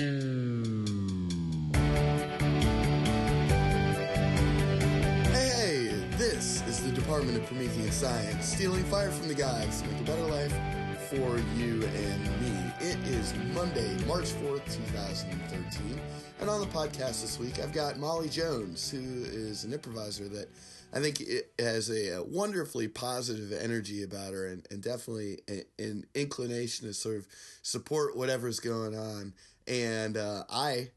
Hey, this is the Department of Promethean Science, stealing fire from the gods to make a better life for you and me. It is Monday, March 4th, 2013, and on the podcast this week, I've got Molly Jones, who is an improviser that I think has a, wonderfully positive energy about her and, and definitely an inclination to sort of support whatever's going on. And uh, I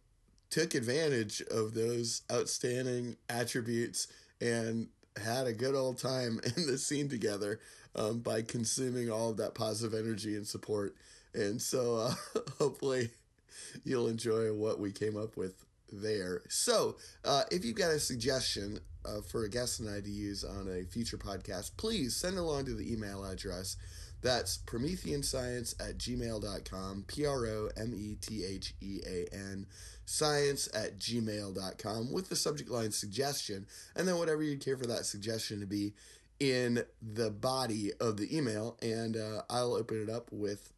took advantage of those outstanding attributes and had a good old time in the scene together um, by consuming all of that positive energy and support. And so uh, hopefully you'll enjoy what we came up with there. So uh, if you've got a suggestion uh, for a guest and I to use on a future podcast, please send along to the email address. That's prometheanscience at gmail.com, P R O M E T H E A N, science at gmail.com with the subject line suggestion, and then whatever you'd care for that suggestion to be in the body of the email, and uh, I'll open it up with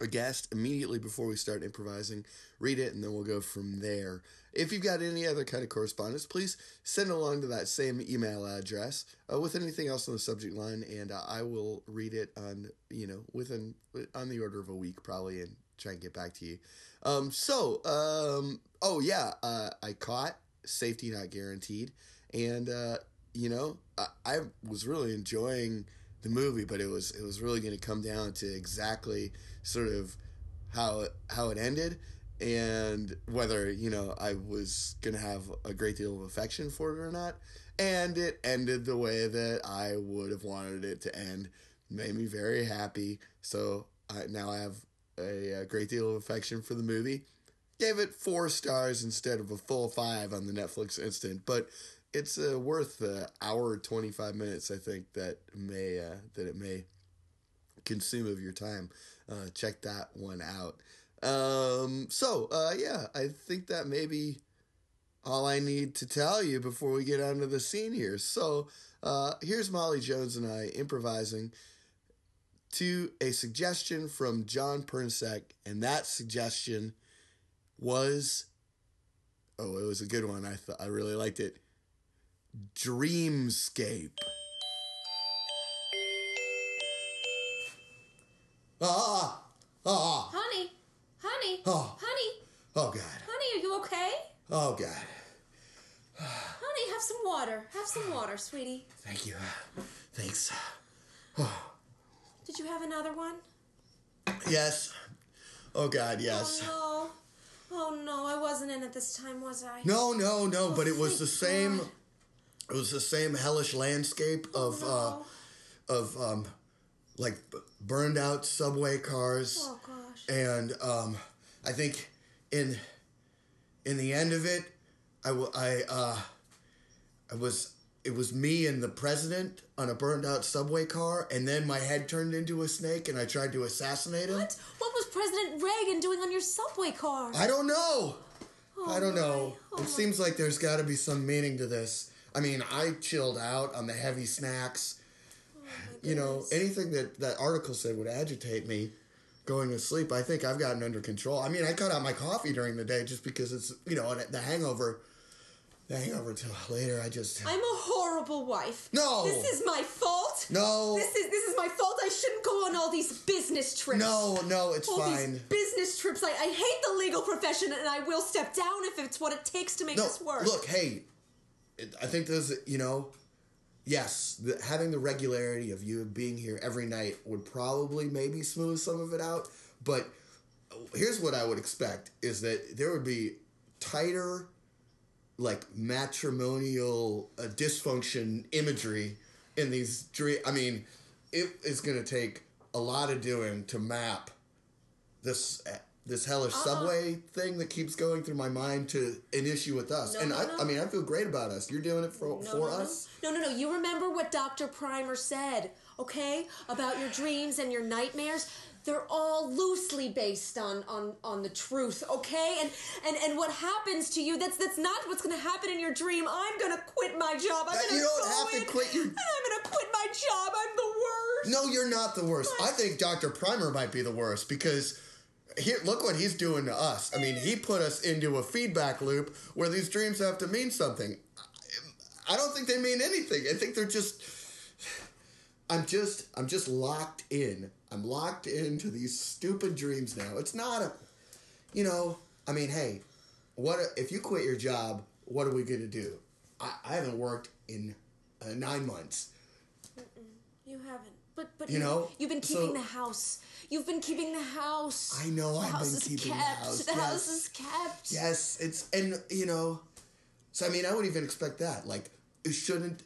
a guest immediately before we start improvising, read it, and then we'll go from there. If you've got any other kind of correspondence, please send along to that same email address uh, with anything else on the subject line, and uh, I will read it on you know within on the order of a week probably, and try and get back to you. Um, so, um, oh yeah, uh, I caught safety not guaranteed, and uh, you know I, I was really enjoying the movie, but it was it was really going to come down to exactly sort of how how it ended and whether you know I was to have a great deal of affection for it or not. And it ended the way that I would have wanted it to end. Made me very happy. So I, now I have a, a great deal of affection for the movie. Gave it four stars instead of a full five on the Netflix instant, but it's uh, worth the hour twenty five minutes. I think that may uh, that it may consume of your time. Uh, check that one out. Um, so uh, yeah, I think that may be all I need to tell you before we get onto the scene here. So uh, here's Molly Jones and I improvising to a suggestion from John Pernisek, and that suggestion was oh, it was a good one. I thought I really liked it. Dreamscape. Ah, ah, Honey, honey, Oh. honey, oh God, honey, are you okay? oh God. Honey, have some water. Have some water, sweetie. Thank you. Thanks. Did you have another one? Yes. Oh God, yes. Oh no. Oh no, I wasn't in it this time, was I? No, no, no, but it was the same. God. It was the same hellish landscape of uh, No. of um, like burned out subway cars, Oh gosh. and um, I think in in the end of it, I w- I uh, I was it was me and the president on a burned out subway car, and then my head turned into a snake, and I tried to assassinate him. What? What was President Reagan doing on your subway car? I don't know. I don't know. Oh, it seems like there's got to be some meaning to this. I mean, I chilled out on the heavy snacks. you know, anything that that article said would agitate me going to sleep. I think I've gotten under control. I mean, I cut out my coffee during the day just because it's you know the hangover. The hangover till later. I just I'm a horrible wife. No. This is my fault. no, This is this is my fault. I shouldn't go on all these business trips. no, no. It's all fine. these business trips. I, I hate the legal profession, and I will step down if it's what it takes to make No, this work. look, hey, I think there's, you know, yes, the, having the regularity of you being here every night would probably maybe smooth some of it out. But here's what I would expect is that there would be tighter, like matrimonial uh, dysfunction imagery in these dream. I mean, it is going to take a lot of doing to map this this hellish Uh-uh. subway thing that keeps going through my mind to an issue with us. No, and no, I, no. I mean, I feel great about us. You're doing it for for us. No. no, no. You remember what Dr. Primer said, okay? About your dreams and your nightmares? They're all loosely based on, on, on the truth, okay? And, and and what happens to you, that's that's not what's gonna happen in your dream. I'm gonna quit my job. I'm gonna you don't go have to in, quit your- And I'm gonna quit my job. I'm the worst. No, you're not the worst. I think Dr. Primer might be the worst because here, look what he's doing to us. I mean, he put us into a feedback loop where these dreams have to mean something. I don't think they mean anything. I think they're just. I'm just, I'm just locked in. I'm locked into these stupid dreams now. It's not a, you know. I mean, hey, what if you quit your job? What are we gonna do? I, I haven't worked in uh, nine months. You haven't. But but You know, you've been keeping so- the house. You've been keeping the house. I know the I've house been is keeping the house, The yes. house is kept. Yes, it's and you know, so I mean, I wouldn't even expect that. Like, it shouldn't.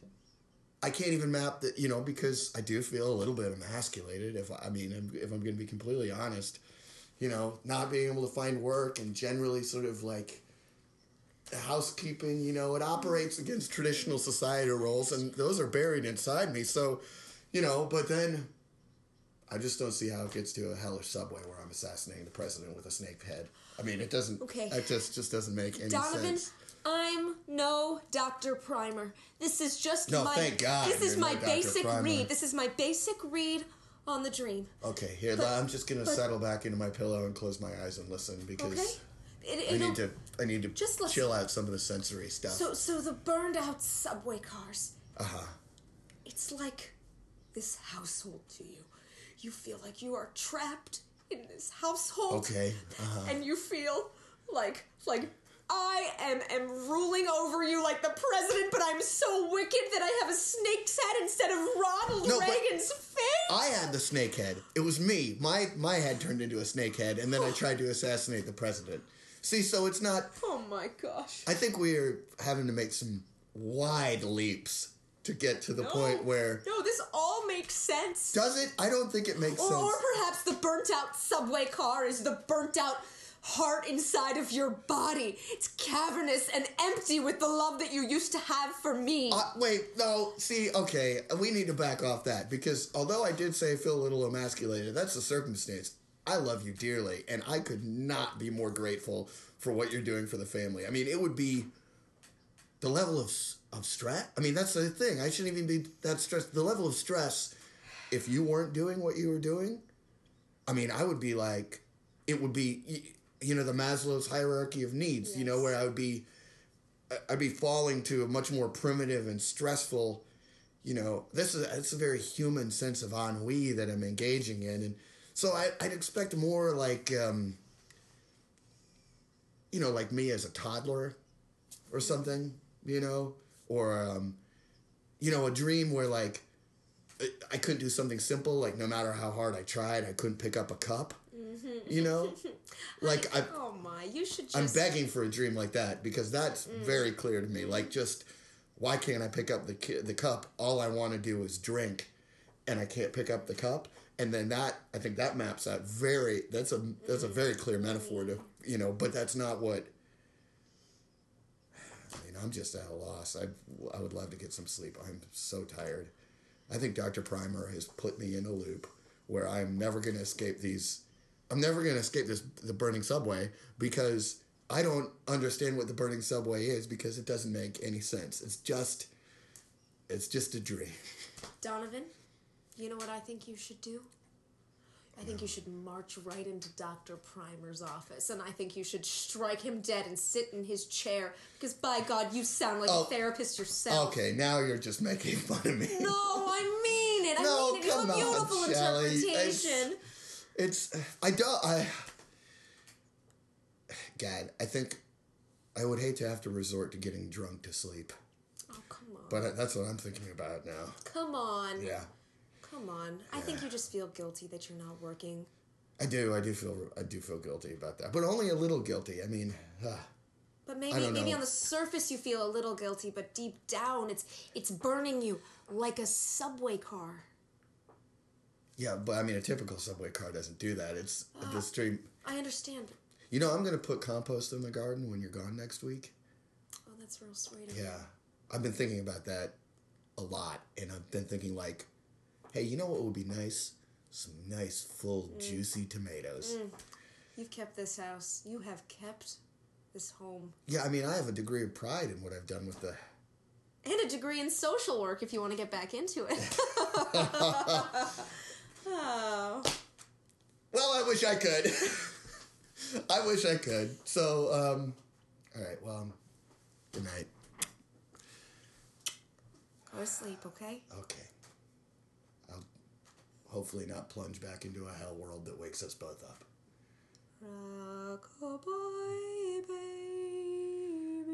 I can't even map that, you know, because I do feel a little bit emasculated. If I mean, if I'm going to be completely honest, you know, not being able to find work and generally sort of like housekeeping, you know, it operates against traditional societal roles, and those are buried inside me. So, you know, but then I just don't see how it gets to a hellish subway where I'm assassinating the president with a snake head. I mean, it doesn't. Okay. It just just doesn't make any Donovan, sense. I'm no Dr. Primer. This is just No, my thank God This is my no basic read. This is my basic read on the dream. Okay, here But- I'm just gonna but- settle back into my pillow and close my eyes and listen because Okay? It, I need to. I need to Just listen. chill out some of the sensory stuff. So so the burned out subway cars. uh huh. It's like this household to you. You feel like you are trapped in this household. Okay. Uh-huh. And you feel like like I am am ruling over you like the president, but I'm so wicked that I have a snake's head instead of Ronald No, Reagan's face. I had the snake head. It was me. My my head turned into a snake head, and then I tried to assassinate the president. See, so it's not. oh my gosh. I think we are having to make some wide leaps to get to the point where. No, this all makes sense. Does it? I don't think it makes Or, sense. or perhaps the burnt out subway car is the burnt out heart inside of your body. It's cavernous and empty with the love that you used to have for me. Uh, wait, no. See, okay, we need to back off that because although I did say I feel a little emasculated, that's the circumstance. I love you dearly, and I could not be more grateful for what you're doing for the family. I mean, it would be the level of of stress. I mean, that's the thing. I shouldn't even be that stressed. The level of stress, if you weren't doing what you were doing, I mean, I would be like, it would be, you know, the Maslow's hierarchy of needs. You know, where I would be I'd be falling to a much more primitive and stressful, you know, this is it's a very human sense of ennui that I'm engaging in, and so I, I'd expect more like, um, you know, like me as a toddler, or something, you know, or um, you know, a dream where like I- couldn't do something simple, like no matter how hard I tried, I couldn't pick up a cup, mm-hmm. you know, like I. oh my, you should just I'm begging for a dream like that because that's mm. very clear to me. Mm-hmm. Like, just why can't I pick up the ki- the cup? All I want to do is drink, and I can't pick up the cup. And then that, I think that maps out very. That's a that's a mm-hmm. very clear metaphor to you know, but that's not what. I mean, I'm just at a loss. I I would love to get some sleep. I'm so tired. I think Dr. Primer has put me in a loop where I'm never going to escape these. I'm never going to escape this the burning subway because I don't understand what the burning subway is because it doesn't make any sense. It's just it's just a dream. Donovan, you know what I think you should do? I think you should march right into Dr. Primer's office and I think you should strike him dead and sit in his chair because by God, you sound like Oh. a therapist yourself. Okay, now you're just making fun of me. No, I mean it. I No, mean it. Come a on, beautiful Shelley. interpretation. It's I don't I God, I think I would hate to have to resort to getting drunk to sleep. Oh, come on. But that's what I'm thinking about now. Come on. Yeah. Come on. I think you just feel guilty that you're not working. I do. I do feel. I do feel guilty about that, but only a little guilty. I mean, uh, But maybe maybe know. on the surface you feel a little guilty, but deep down it's it's burning you like a subway car. yeah. But I mean, a typical subway car doesn't do that. It's the stream. I understand. You know, I'm gonna put compost in the garden when you're gone next week. Oh, that's real sweet. of you. Yeah, I've been thinking about that a lot, and I've been thinking like, hey, you know what would be nice? Some nice, full, juicy tomatoes. You've kept this house. You have kept this home. Yeah, I mean, I have a degree of pride in what I've done with the. And a degree in social work if you want to get back into it. oh. Well, I wish I could. I wish I could. So, um, all right. Well, good night. Go to sleep, okay? Okay. Hopefully not plunge back into a hell world that wakes us both up. Rock-a-bye, baby,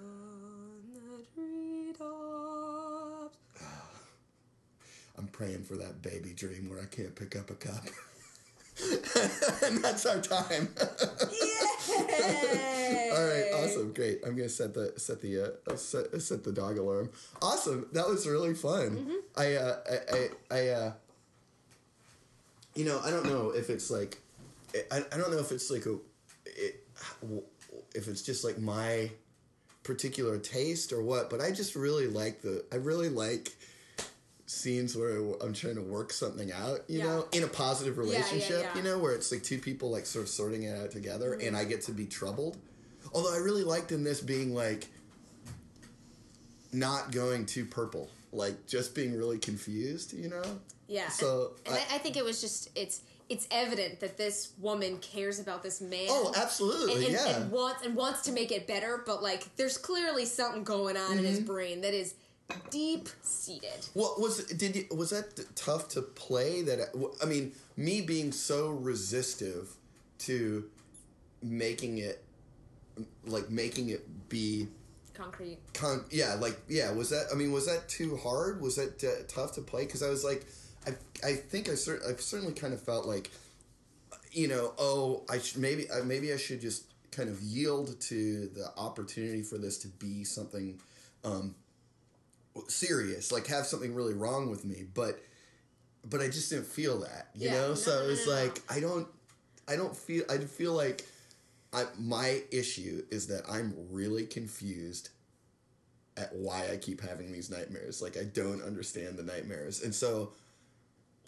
on the treetops. I'm praying for that baby dream where I can't pick up a cup. and that's our time. Yay! All right, awesome, great. I'm gonna set the set the uh, set, set the dog alarm. Awesome, that was really fun. I uh, I I, I uh, you know, I don't know if it's like, I, I don't know if it's like a, it, if it's just like my particular taste or what, but I just really like the, I really like scenes where I'm trying to work something out, you Yeah. know, in a positive yeah, relationship, yeah. you know, where it's like two people like sort of sorting it out together and I mm-hmm. get to be troubled. Although I really liked in this being like not going too purple, like just being really confused, you know? Yeah. So, and, I- I, think it was just it's it's evident that this woman cares about this man. Oh, absolutely, and, and, yeah. and wants and wants to make it better, but like there's clearly something going on in Mm-hmm. his brain that is deep seated. What was did you was that tough to play? That I mean, me being so resistive to making it like making it be Concrete. con- yeah like yeah was that I mean was that too hard? Was that uh, tough to play? Because I was like I I think I cer- I certainly kind of felt like you know oh I should maybe I maybe I should just kind of yield to the opportunity for this to be something um, serious, like have something really wrong with me, but but I just didn't feel that, you Yeah, know. no, so no, it's no, no. like I don't, I don't feel. I feel like I my issue is that I'm really confused at why I keep having these nightmares. Like I don't understand the nightmares, and so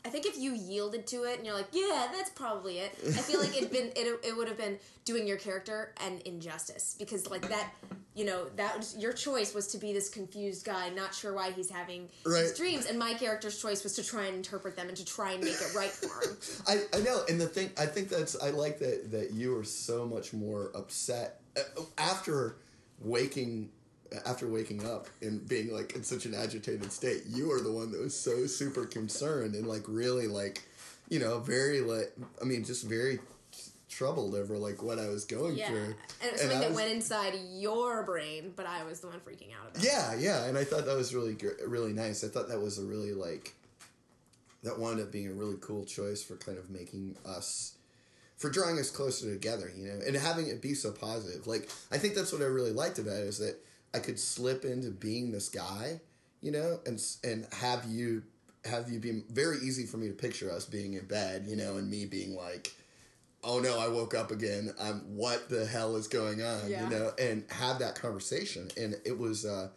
I think if you yielded to it and you're like, yeah, that's probably it. I feel like it'd been it, it would have been doing your character an injustice because like that, you know, that was your choice was to be this confused guy, not sure why he's having Right. these dreams, and my character's choice was to try and interpret them and to try and make it right for him. I, I know, and the thing I think that's I like that that you are so much more upset uh, after waking after waking up and being like in such an agitated state. You were the one that was so super concerned and like really like you know very like I mean just very troubled over like what I was going Yeah, through. and it was And something I that was- went inside your brain, but I was the one freaking out about. it. Yeah, yeah, and I thought that was really really nice. I thought that was a really like that wound up being a really cool choice for kind of making us for drawing us closer together, you know, and having it be so positive. Like I think that's what I really liked about it is that I could slip into being this guy, you know, and and have you have you be very easy for me to picture us being in bed, you know, and me being like oh no, I woke up again. I'm what the hell is going on? Yeah. You know, and have that conversation. And it was uh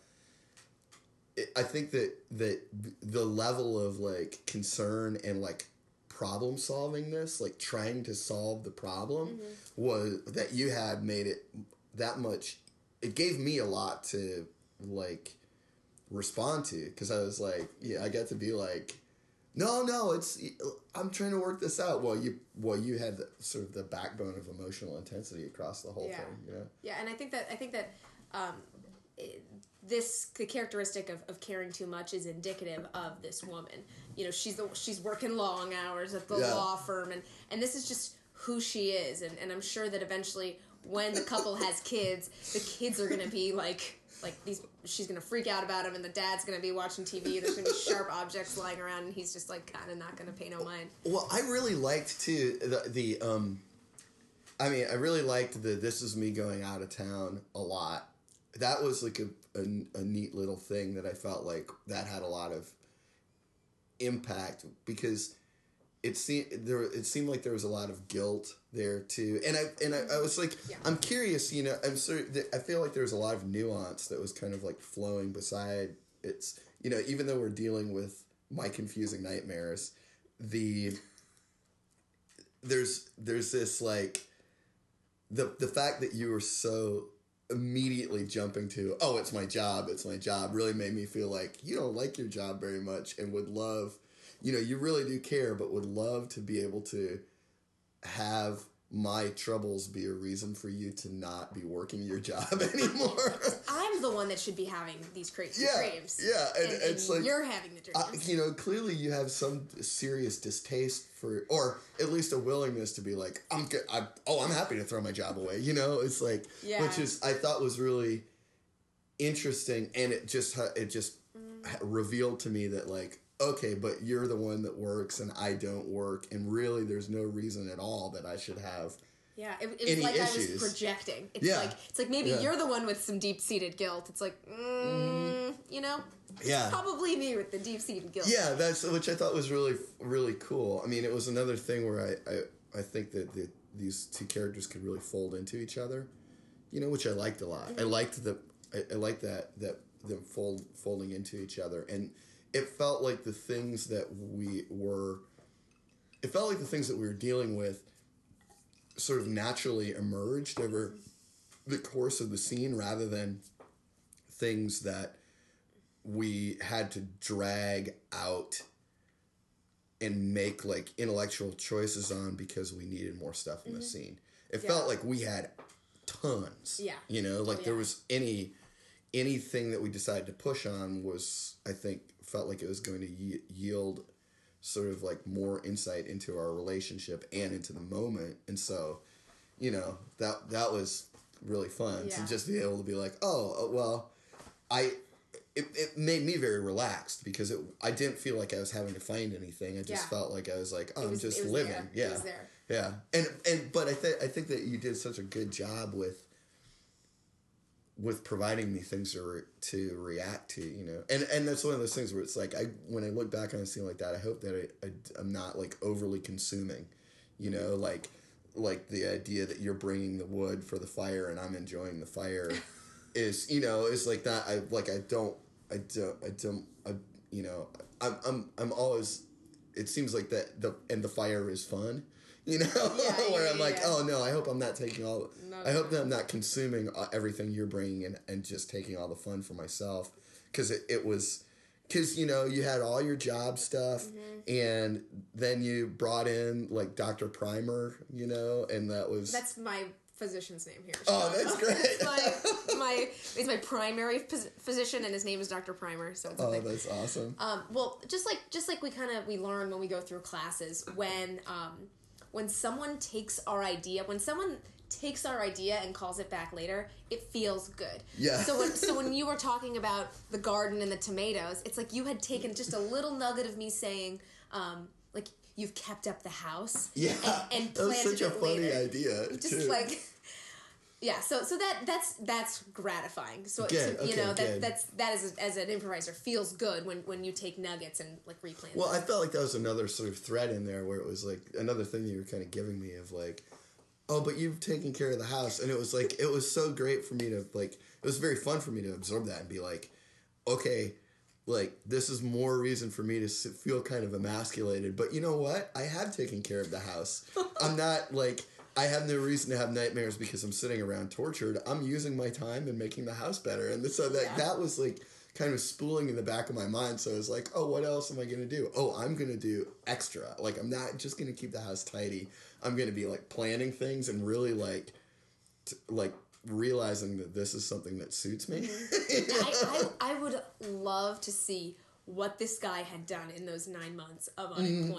it, I think that that the level of like concern and like problem solving this, like trying to solve the problem was that you had made it that much it gave me a lot to like respond to because I was like, yeah, I got to be like, no, no, it's I'm trying to work this out. Well, you well you had the, sort of the backbone of emotional intensity across the whole Yeah. thing. You know? Yeah, and I think that I think that um, it- this the characteristic of, of caring too much is indicative of this woman. You know, she's the she's working long hours at the Yeah. law firm, and and this is just who she is. And, and I'm sure that eventually, when the couple has kids, the kids are gonna be like like these. She's gonna freak out about him, and the dad's gonna be watching TV. There's gonna be sharp objects lying around, and he's just like kind of not gonna pay no mind. Well, I really liked too the the um. I mean, I really liked the "This is me going out of town" a lot. That was like a, a, a neat little thing that I felt like that had a lot of impact because it seemed there it seemed like there was a lot of guilt there too and i and i, I was like Yeah. i'm curious you know i'm sorry i feel like there was a lot of nuance that was kind of like flowing beside it's you know even though we're dealing with my confusing nightmares the there's there's this like the the fact that you were so immediately jumping to oh it's my job it's my job really made me feel like you don't like your job very much and would love you know you really do care but would love to be able to have my troubles be a reason for you to not be working your job anymore. I'm the one that should be having these crazy yeah, dreams. yeah, and, And, it's and like you're having the dreams. you know, clearly you have some serious distaste for, or at least a willingness to be like, I'm good. I, oh, I'm happy to throw my job away. You know, it's like, Yeah. which is I thought was really interesting, and it just it just Mm. revealed to me that like, okay, but you're the one that works, and I don't work, and really, there's no reason at all that I should have. yeah, it, it was any like I issues. was projecting. It's Yeah. like it's like maybe Yeah. you're the one with some deep seated guilt. It's like, mm, you know, Yeah. probably me with the deep seated guilt. Yeah, that's which I thought was really really cool. I mean, it was another thing where I I, I think that the, these two characters could really fold into each other, you know, which I liked a lot. I liked the I, I liked that that them fold folding into each other, and it felt like the things that we were. It felt like the things that we were dealing with sort of naturally emerged over the course of the scene rather than things that we had to drag out and make like intellectual choices on because we needed more stuff in the mm-hmm. scene. It Yeah. felt like we had tons. Yeah. You know, like Oh, there was any anything that we decided to push on was I think felt like it was going to ye- yield sort of like more insight into our relationship and into the moment. And so, you know, that that was really fun Yeah. to just be able to be like, "Oh, uh, well, I it, it made me very relaxed because it I didn't feel like I was having to find anything. I just Yeah. felt like I was like, oh, was- I'm just living. there. Yeah. Yeah. And and but I think I think that you did such a good job with with providing me things to re- to react to, you know. And and that's one of those things where it's like I when I look back on a scene like that, I hope that I, I am not like overly consuming, you know, mm-hmm. like like the idea that you're bringing the wood for the fire and I'm enjoying the fire is you know is like that. I like I don't I don't I don't I you know I'm I'm I'm always it seems like that the and the fire is fun you know Yeah, where yeah, I'm like yeah. oh no I hope I'm not taking all No, I hope that I'm not consuming uh, everything you're bringing and and just taking all the fun for myself because it, it was because you know you had all your job stuff Mm-hmm. and then you brought in like Dr. Primer you know and that was That's my physician's name here. Oh, that's great. it's my, my it's my primary phys- physician, and his name is Doctor Primer. So oh that's awesome Um, well, just like just like we kind of we learn when we go through classes when um, when someone takes our idea when someone takes our idea and calls it back later, it feels good. Yeah. So when so when you were talking about the garden and the tomatoes, it's like you had taken just a little nugget of me saying, um, like you've kept up the house. yeah And, and that was planted such a it funny later. idea Just too. like. Yeah, so so that that's that's gratifying. So Good, so, you okay, know that good. that's that is as an improviser feels good when when you take nuggets and like replant. Well, them. I felt like that was another sort of thread in there where it was like another thing you were kind of giving me of like, oh, but you've taken care of the house, and it was like it was so great for me to like it was very fun for me to absorb that and be like, okay, like this is more reason for me to feel kind of emasculated. But you know what? I have taken care of the house. I'm not like. I have no reason to have nightmares because I'm sitting around tortured. I'm using my time and making the house better, and so that Yeah. that was like kind of spooling in the back of my mind. So I was like, oh, what else am I gonna do? Oh, I'm gonna do extra. Like I'm not just gonna keep the house tidy. I'm gonna be like planning things and really like, t- like realizing that this is something that suits me. I, I, I would love to see what this guy had done in those nine months of Mm-hmm.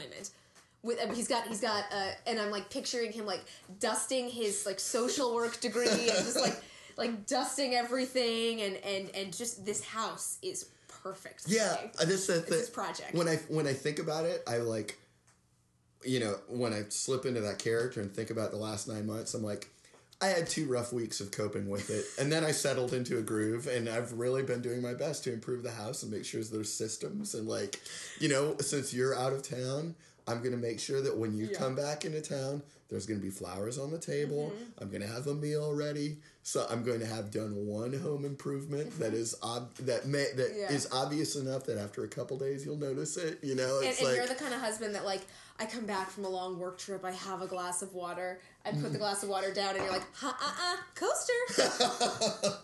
With he's got he's got uh, and I'm like picturing him like dusting his like social work degree and just like like dusting everything and and and just this house is perfect. Yeah, today. this is the project. When I when I think about it, I like, you know, when I slip into that character and think about the last nine months, I'm like, I had two rough weeks of coping with it, and then I settled into a groove, and I've really been doing my best to improve the house and make sure there's systems and like, you know, since you're out of town. I'm gonna make sure that when you Yeah. come back into town, there's gonna be flowers on the table. Mm-hmm. I'm gonna have a meal ready. So I'm going to have done one home improvement that is ob- that may that Mm-hmm. Yeah. is obvious enough that after a couple days you'll notice it. You know, and, and like you're the kind of husband that like I come back from a long work trip, I have a glass of water, I put Mm-hmm. the glass of water down, and you're like, ha uh uh, coaster.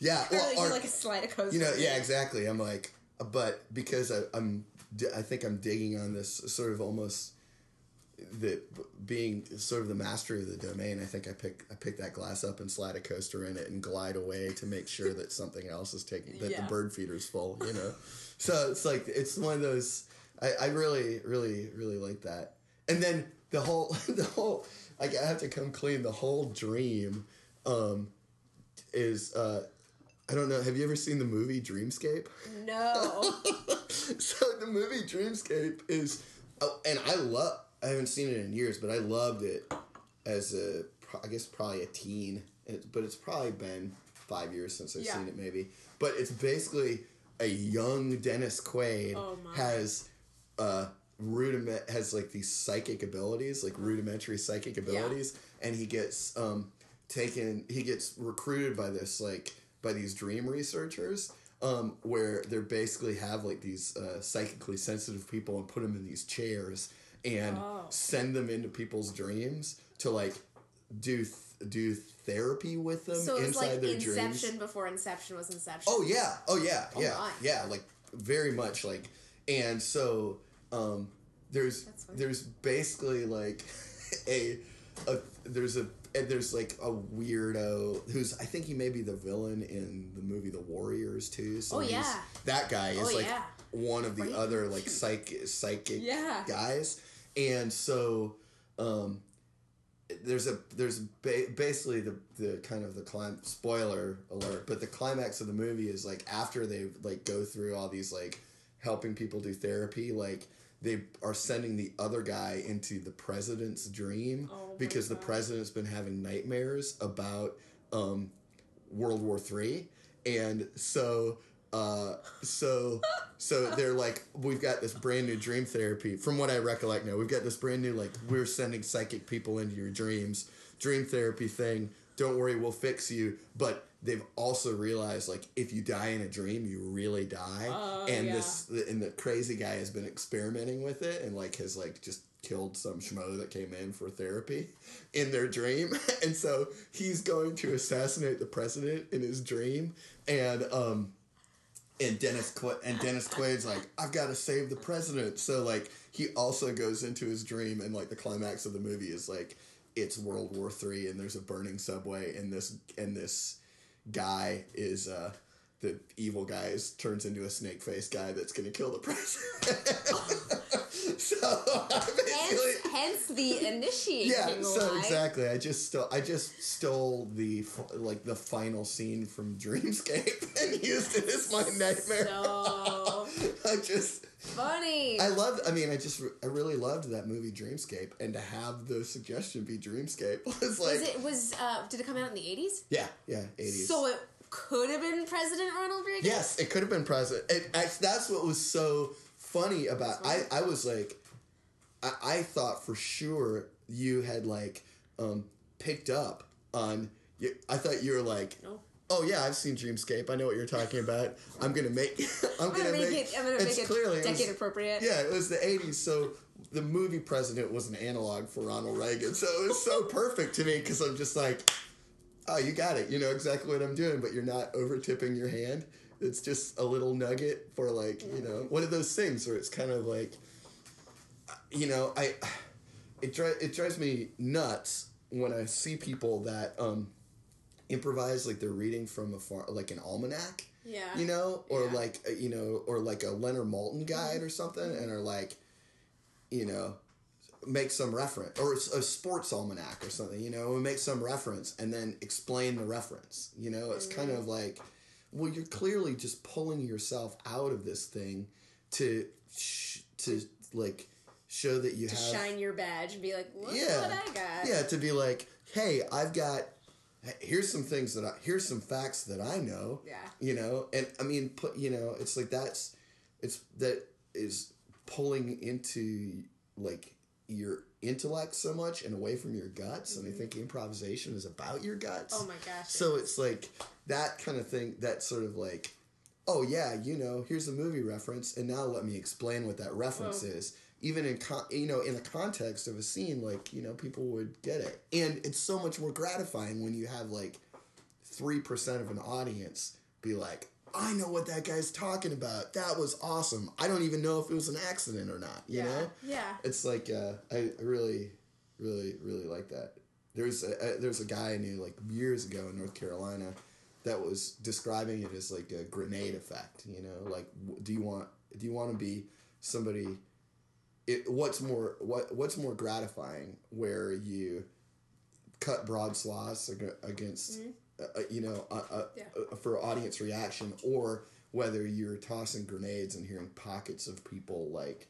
yeah, well, or, you're like a slide of coaster. you know, yeah, exactly. I'm like, but because I, I'm, I think I'm digging on this sort of almost that being sort of the master of the domain, I think I pick I pick that glass up and slide a coaster in it and glide away to make sure that something else is taking that Yeah. the bird feeder's full. You know, so it's like it's one of those. I, I really really really like that. And then the whole the whole like I have to come clean. The whole dream um, is uh, I don't know. Have you ever seen the movie Dreamscape? No. so the movie Dreamscape is, oh, and I love. I haven't seen it in years, but I loved it as a, I guess probably a teen. But it's probably been five years since I've Yeah. seen it, maybe. But it's basically a young Dennis Quaid Oh, has, uh, rudiment has like these psychic abilities, like rudimentary psychic abilities, and he gets um taken. He gets recruited by this like by these dream researchers um, where they basically have like these uh, psychically sensitive people and put them in these chairs and Oh. send them into people's dreams to like do th- do therapy with them so it's inside like their Inception dreams. before Inception was Inception. Oh yeah, oh yeah, Oh, yeah, my. yeah, like very much like, and so um, there's there's basically like a, a there's a and there's like a weirdo who's I think he may be the villain in the movie The Warriors too. So Oh, yeah. that guy is Oh, like yeah. one of the Right. other like psychic psychic Yeah. guys, and so um, there's a there's ba- basically the the kind of the clim spoiler alert, but the climax of the movie is like after they like go through all these like helping people do therapy, like they are sending the other guy into the president's dream Oh because the president's been having nightmares about um, World War Three, and so uh, so so they're like, we've got this brand new dream therapy. From what I recollect now, we've got this brand new like we're sending psychic people into your dreams, dream therapy thing. Don't worry, we'll fix you. But they've also realized like if you die in a dream, you really die. Oh, and yeah. this and the crazy guy has been experimenting with it and like has like just killed some schmo that came in for therapy in their dream and so he's going to assassinate the president in his dream and um and Dennis Qu- and Dennis Quaid's like, I've got to save the president. So like he also goes into his dream, and like the climax of the movie is like it's World War Three, and there's a burning subway, and this and this guy is uh the evil guy is turns into a snake faced guy that's gonna kill the president. so. Hence, hence the initiating Yeah, so line. exactly. I just stole. I just stole the like the final scene from Dreamscape and used it as my nightmare. So I just, funny. I love. I mean, I just, I really loved that movie Dreamscape, and to have the suggestion be Dreamscape was like, was it was uh did it come out in the eighties? yeah, yeah, eighties. So it could have been President Ronald Reagan. Yes, it could have been president. It, that's what was so funny about. I, I was like, I, I thought for sure you had like um, picked up on. You, I thought you were like, No. Oh yeah, I've seen Dreamscape. I know what you're talking about. I'm gonna make. I'm, I'm gonna make it. I'm gonna it's make it clearly it was- decade appropriate. yeah, it was the 80s, so the movie president was an analog for Ronald Reagan. So it was so perfect to me because I'm just like, oh, you got it. You know exactly what I'm doing, but you're not over tipping your hand. It's just a little nugget for like, you know, one of those things where it's kind of like, you know, I, it, dri- it drives me nuts when I see people that um, improvise like they're reading from a far, like an almanac Yeah. you know, or Yeah. like uh, you know, or like a Leonard Maltin guide or something, and are like, you know, make some reference or a sports almanac or something, you know, and make some reference and then explain the reference. You know, it's kind of like, well, you're clearly just pulling yourself out of this thing to sh- to like show that you to have shine your badge and be like, look yeah, what I got. yeah, to be like, hey, I've got. Here's some things that I. Here's some facts that I know. Yeah. You know, and I mean, put you know, it's like that's, it's that is pulling into like your intellect so much and away from your guts, and I think improvisation is about your guts. Mm-hmm. Oh my gosh. So it's like that kind of thing. That sort of like, oh yeah, you know, here's a movie reference, and now let me explain what that reference Whoa. is. Even in con- you know in the context of a scene, like you know, people would get it, and it's so much more gratifying when you have like three percent of an audience be like, I know what that guy's talking about. That was awesome. I don't even know if it was an accident or not. You Yeah. know? Yeah. It's like uh, I I really, really, really like that. There's a, a there's a guy I knew like years ago in North Carolina that was describing it as like a grenade effect. You know, like do you want do you want to be somebody? It, what's more what what's more gratifying where you cut broad swaths ag- against uh, uh, you know uh, uh, Yeah. uh, for audience reaction or whether you're tossing grenades and hearing pockets of people like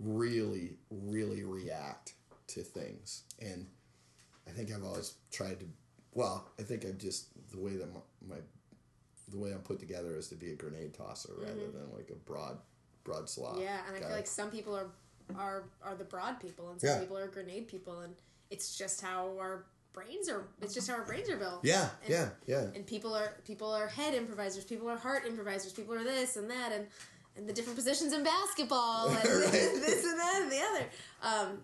really really react to things and i think i've always tried to well i think i've just the way that my, my the way i'm put together is to be a grenade tosser rather than like a broad broad swath Mm-hmm. Yeah, and I feel like some people are are are the broad people, and some Yeah. people are grenade people, and it's just how our brains are. It's just how our brains are built. yeah And- yeah yeah And people are people are head improvisers, people are heart improvisers, people are this and that, and and the different positions in basketball, and Right. this and that and the other. Um,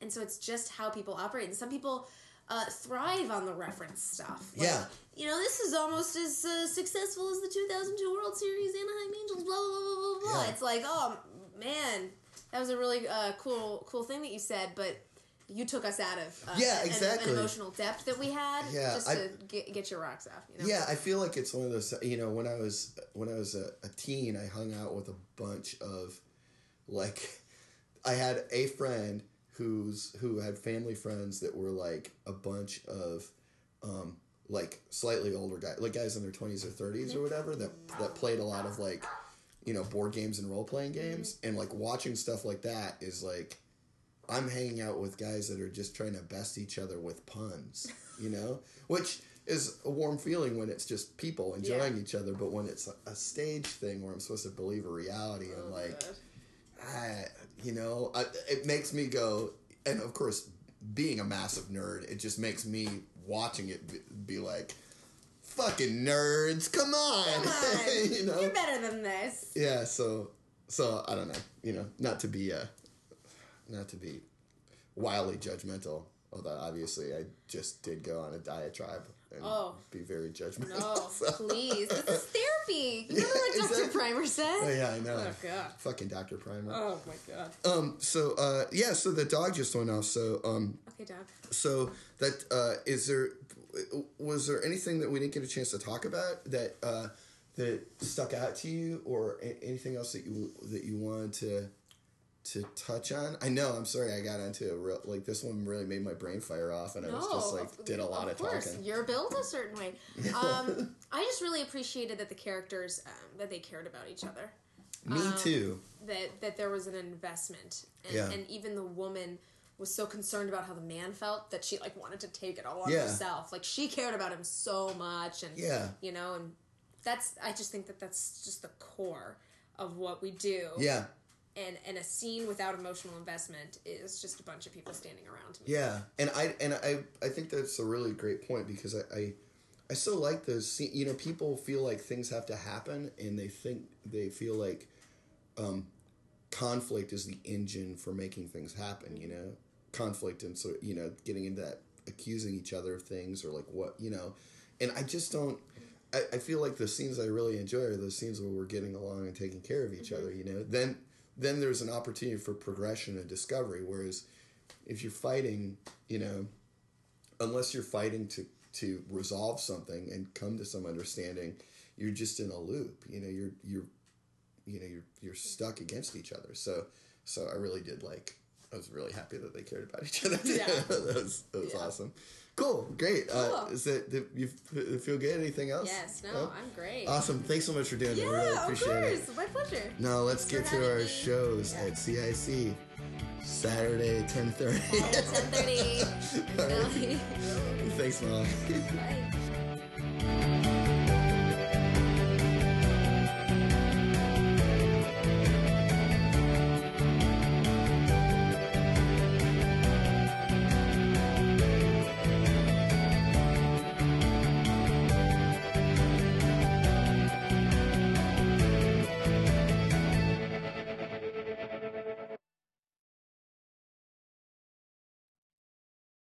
and so it's just how people operate, and some people. Uh, thrive on the reference stuff. Like, Yeah. You know, this is almost as uh, successful as the 2002 World Series Anaheim Angels, blah, blah, blah, blah, blah. Yeah. It's like, oh, man, that was a really uh, cool cool thing that you said, but you took us out of uh, Yeah, an- exactly. an, emotional depth that we had Yeah, just I- to get, get your rocks off. You know? Yeah, I feel like it's one of those. You know, when I was when I was a, a teen, I hung out with a bunch of, like, I had a friend who's who had family friends that were like a bunch of, um, like slightly older guys, like guys in their twenties or thirties or whatever that that played a lot of like, you know, board games and role playing mm-hmm. games, and like watching stuff like that is like. I'm hanging out with guys that are just trying to best each other with puns, you know, which is a warm feeling when it's just people enjoying Yeah. each other. But when it's a, stage thing where I'm supposed to believe a reality, I'm Oh, like, I, ah, you know, I, it makes me go, and of course, being a massive nerd, it just makes me watching it be, be like, fucking nerds, come on, Come on, you know, you're better than this. yeah. So, so I don't know, you know, not to be, uh, not to be wildly judgmental. Although obviously I just did go on a diatribe and Oh. be very judgmental. No, so- please, this is therapy. You Yeah, remember what Dr. Primer said? Oh, yeah, I know. Oh god. Fucking Dr. Primer. Oh my god. Um. So, uh, yeah. So the dog just went off. So, um. Okay, Doc. So that uh, is there. Was there anything that we didn't get a chance to talk about that uh, that stuck out to you, or a- anything else that you that you wanted to to touch on? I know. I'm sorry. I got into a real like this one really made my brain fire off, and I was just like did a lot of, course. talking. You're built a certain way. Um, I just really appreciated that the characters um, that they cared about each other. Me um, too. That that there was an investment, and, Yeah. and even the woman was so concerned about how the man felt that she like wanted to take it all on Yeah. herself. Like she cared about him so much, and Yeah. you know, and that's I just think that that's just the core of what we do. Yeah. And and a scene without emotional investment is just a bunch of people standing around me. Yeah, and I and I I think that's a really great point because I I, I still like those. scene- You know, people feel like things have to happen, and they think they feel like um, conflict is the engine for making things happen. You know, conflict and so you know getting into that accusing each other of things or like what you know, and I just don't. I, I feel like the scenes I really enjoy are those scenes where we're getting along and taking care of each mm-hmm. other. You know, then then there's an opportunity for progression and discovery. Whereas if you're fighting, you know, unless you're fighting to to resolve something and come to some understanding, you're just in a loop. You know, you're you're you know you're you're stuck against each other. So so I really did like. I was really happy that they cared about each other. Yeah. that was that was Yeah. awesome. Cool, great. Uh, Cool. is that did you feel good? Anything else? Yes, no, No? I'm great. Awesome. Thanks so much for doing it. Yeah, We really of appreciate it. course. My pleasure. Now let's Thanks get to our me. shows Yeah. at CIC. Saturday, ten thirty. Ten thirty. Thanks, Mom. Bye.